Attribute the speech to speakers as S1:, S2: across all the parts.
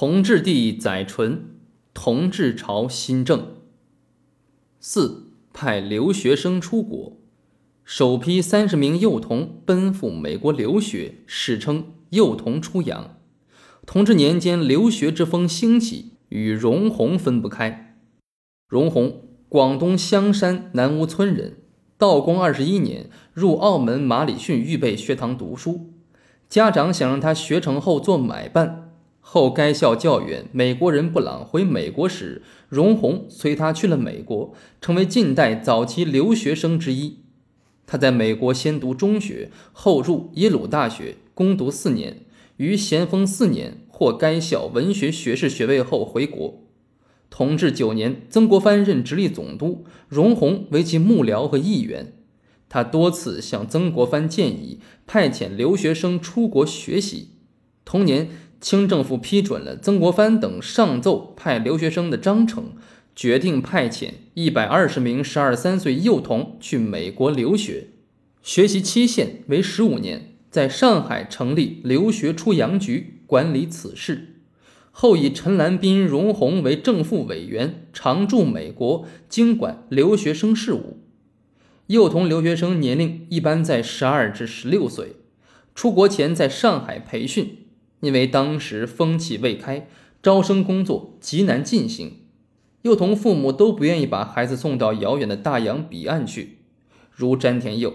S1: 同治帝载淳，同治朝新政。四派留学生出国，首批三十名幼童奔赴美国留学，史称“幼童出洋”。同治年间，留学之风兴起，与荣鸿分不开。荣鸿，广东香山南屋村人，道光二十一年入澳门马礼逊预备学堂读书，家长想让他学成后做买办。后该校教员美国人布朗回美国时，荣鸿随他去了美国，成为近代早期留学生之一。他在美国先读中学，后入耶鲁大学攻读四年，于咸丰四年获该校文学学士学位后回国。同治九年，曾国藩任直隶总督，荣鸿为其幕僚和议员。他多次向曾国藩建议派遣留学生出国学习。同年。清政府批准了曾国藩等上奏派留学生的章程，决定派遣一百二十名十二三岁幼童去美国留学，学习期限为十五年，在上海成立留学出洋局管理此事。后以陈兰斌、荣鸿为正副委员，常驻美国，经管留学生事务。幼童留学生年龄一般在十二至十六岁，出国前在上海培训。因为当时风气未开，招生工作极难进行，幼童父母都不愿意把孩子送到遥远的大洋彼岸去。如詹天佑，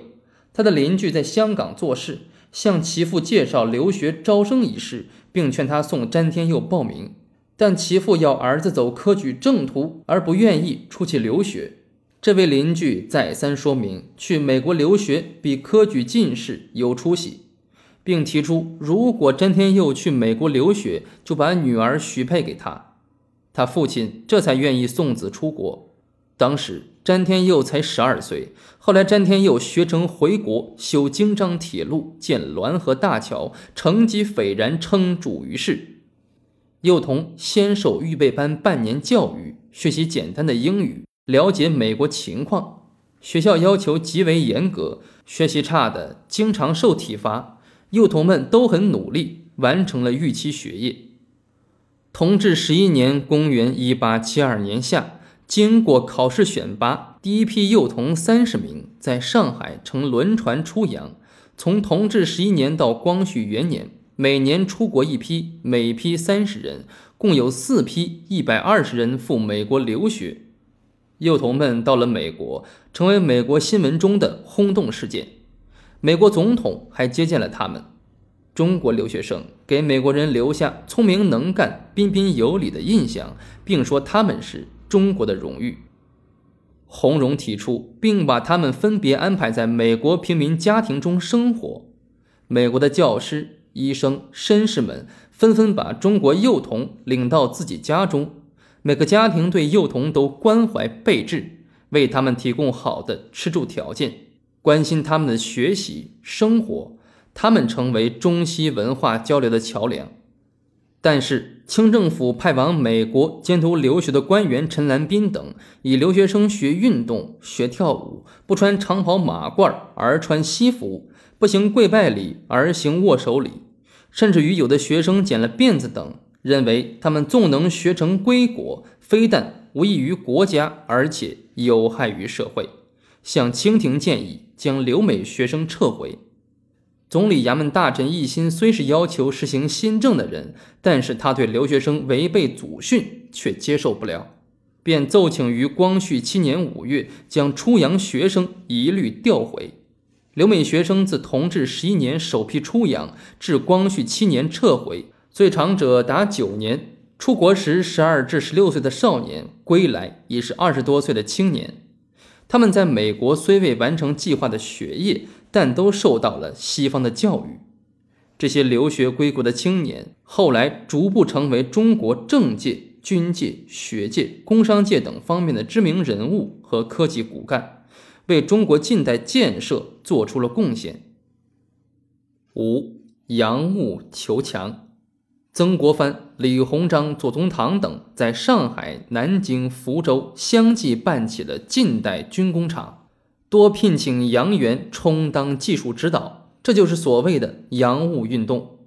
S1: 他的邻居在香港做事，向其父介绍留学招生一事，并劝他送詹天佑报名，但其父要儿子走科举正途，而不愿意出去留学。这位邻居再三说明，去美国留学比科举进士有出息。并提出，如果詹天佑去美国留学，就把女儿许配给他。他父亲这才愿意送子出国。当时詹天佑才十二岁。后来詹天佑学成回国，修京张铁路，建滦河大桥，成绩斐然，称主于世。幼童先受预备班半年教育，学习简单的英语，了解美国情况。学校要求极为严格，学习差的经常受体罚。幼童们都很努力，完成了预期学业。同治十一年（公元1872年夏），经过考试选拔，第一批幼童三十名在上海乘轮船出洋。从同治十一年到光绪元年，每年出国一批，每批三十人，共有四批一百二十人赴美国留学。幼童们到了美国，成为美国新闻中的轰动事件。美国总统还接见了他们。中国留学生给美国人留下聪明能干、彬彬有礼的印象，并说他们是中国的荣誉。洪荣提出，并把他们分别安排在美国平民家庭中生活。美国的教师、医生、绅士们纷纷把中国幼童领到自己家中，每个家庭对幼童都关怀备至，为他们提供好的吃住条件。关心他们的学习生活，他们成为中西文化交流的桥梁。但是，清政府派往美国监督留学的官员陈兰斌等，以留学生学运动、学跳舞，不穿长袍马褂而穿西服，不行跪拜礼而行握手礼，甚至于有的学生剪了辫子等，认为他们纵能学成归国，非但无益于国家，而且有害于社会。向清廷建议将留美学生撤回。总理衙门大臣奕欣虽是要求实行新政的人，但是他对留学生违背祖训却接受不了，便奏请于光绪七年五月将出洋学生一律调回。留美学生自同治十一年首批出洋至光绪七年撤回，最长者达九年。出国时十二至十六岁的少年，归来已是二十多岁的青年。他们在美国虽未完成计划的学业，但都受到了西方的教育。这些留学归国的青年，后来逐步成为中国政界、军界、学界、工商界等方面的知名人物和科技骨干，为中国近代建设做出了贡献。五，洋务求强。曾国藩、李鸿章、左宗棠等在上海、南京、福州相继办起了近代军工厂，多聘请洋员充当技术指导，这就是所谓的洋务运动。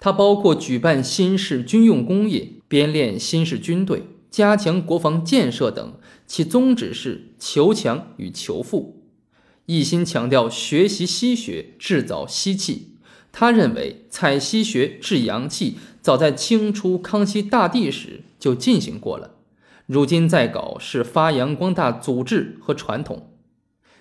S1: 它包括举办新式军用工业、编练新式军队，加强国防建设等，其宗旨是求强与求富，一心强调学习西学，制造西气。他认为采西学制洋气，早在清初康熙大帝时就进行过了，如今再搞是发扬光大祖制和传统。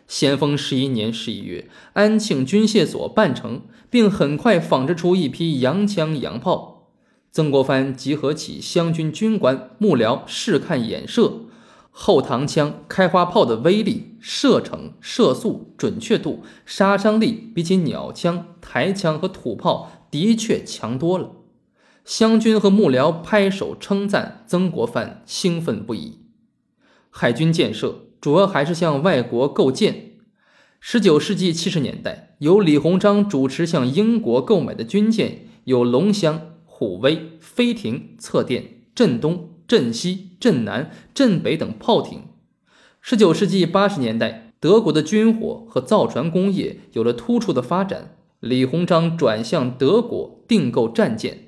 S1: 咸丰十一年十一月，安庆军械所办成，并很快仿制出一批洋枪洋炮。曾国藩集合起湘军军官幕僚试看演射。后膛枪、开花炮的威力、射程、射速、准确度、杀伤力，比起鸟枪、台枪和土炮的确强多了。湘军和幕僚拍手称赞，曾国藩兴奋不已。海军建设主要还是向外国购舰。十九世纪七十年代，由李鸿章主持向英国购买的军舰有龙骧、虎威、飞艇、侧电、镇东。镇西、镇南、镇北等炮艇。十九世纪八十年代，德国的军火和造船工业有了突出的发展，李鸿章转向德国订购战舰。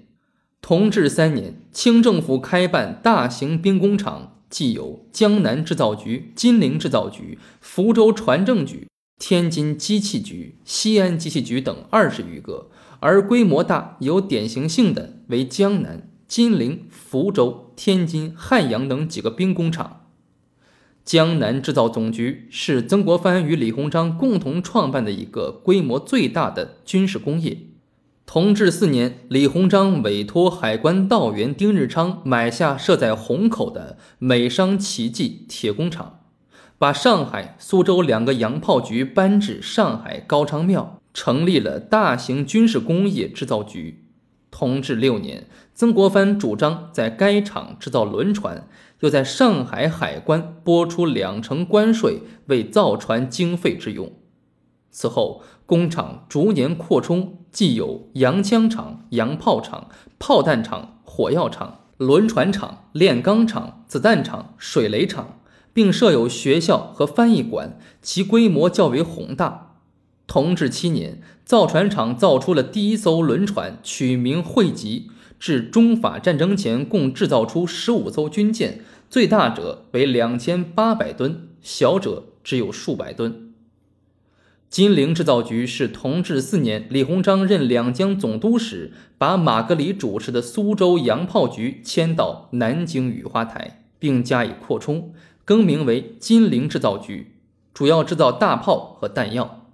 S1: 同治三年，清政府开办大型兵工厂，既有江南制造局、金陵制造局、福州船政局、天津机器局、西安机器局等二十余个，而规模大、有典型性的为江南。金陵、福州、天津、汉阳等几个兵工厂，江南制造总局是曾国藩与李鸿章共同创办的一个规模最大的军事工业。同治四年，李鸿章委托海关道员丁日昌买下设在虹口的美商奇迹铁工厂，把上海、苏州两个洋炮局搬至上海高昌庙，成立了大型军事工业制造局。同治六年，曾国藩主张在该厂制造轮船，又在上海海关拨出两成关税为造船经费之用。此后，工厂逐年扩充，既有洋枪厂、洋炮厂、炮弹厂、火药厂、轮船厂、炼钢厂、子弹厂、水雷厂，并设有学校和翻译馆，其规模较为宏大。同治七年，造船厂造出了第一艘轮船，取名“惠集”。至中法战争前，共制造出十五艘军舰，最大者为两千八百吨，小者只有数百吨。金陵制造局是同治四年，李鸿章任两江总督时，把马格里主持的苏州洋炮局迁到南京雨花台，并加以扩充，更名为金陵制造局，主要制造大炮和弹药。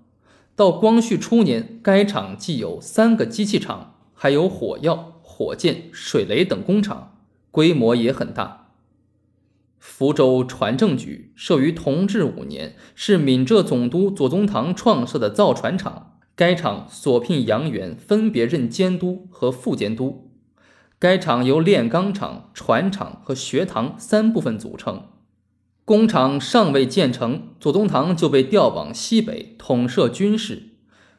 S1: 到光绪初年，该厂既有三个机器厂，还有火药、火箭、水雷等工厂，规模也很大。福州船政局设于同治五年，是闽浙总督左宗棠创设的造船厂。该厂所聘洋员分别任监督和副监督。该厂由炼钢厂、船厂和学堂三部分组成。工厂尚未建成，左宗棠就被调往西北统摄军事。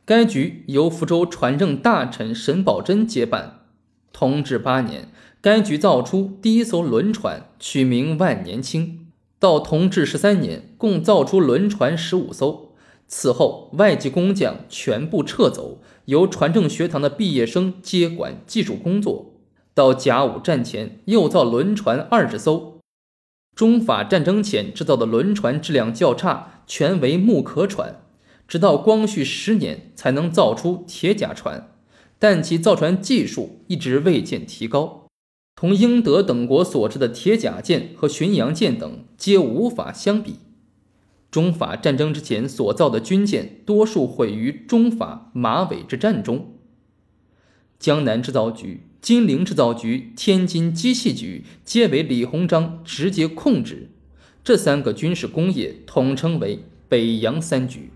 S1: 该局由福州船政大臣沈葆桢接办。同治八年，该局造出第一艘轮船，取名万年青。到同治十三年，共造出轮船十五艘。此后，外籍工匠全部撤走，由船政学堂的毕业生接管技术工作。到甲午战前，又造轮船二十艘。中法战争前制造的轮船质量较差，全为木壳船，直到光绪十年才能造出铁甲船，但其造船技术一直未见提高，同英德等国所制的铁甲舰和巡洋舰等皆无法相比。中法战争之前所造的军舰，多数毁于中法马尾之战中。江南制造局。金陵制造局、天津机器局皆为李鸿章直接控制，这三个军事工业统称为北洋三局。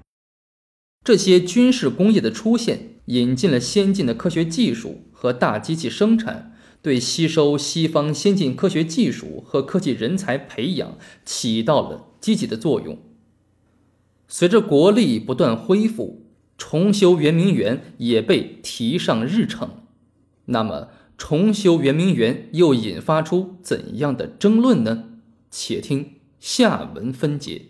S1: 这些军事工业的出现，引进了先进的科学技术和大机器生产，对吸收西方先进科学技术和科技人才培养起到了积极的作用。随着国力不断恢复，重修圆明园也被提上日程。那么，重修圆明园又引发出怎样的争论呢？且听下文分解。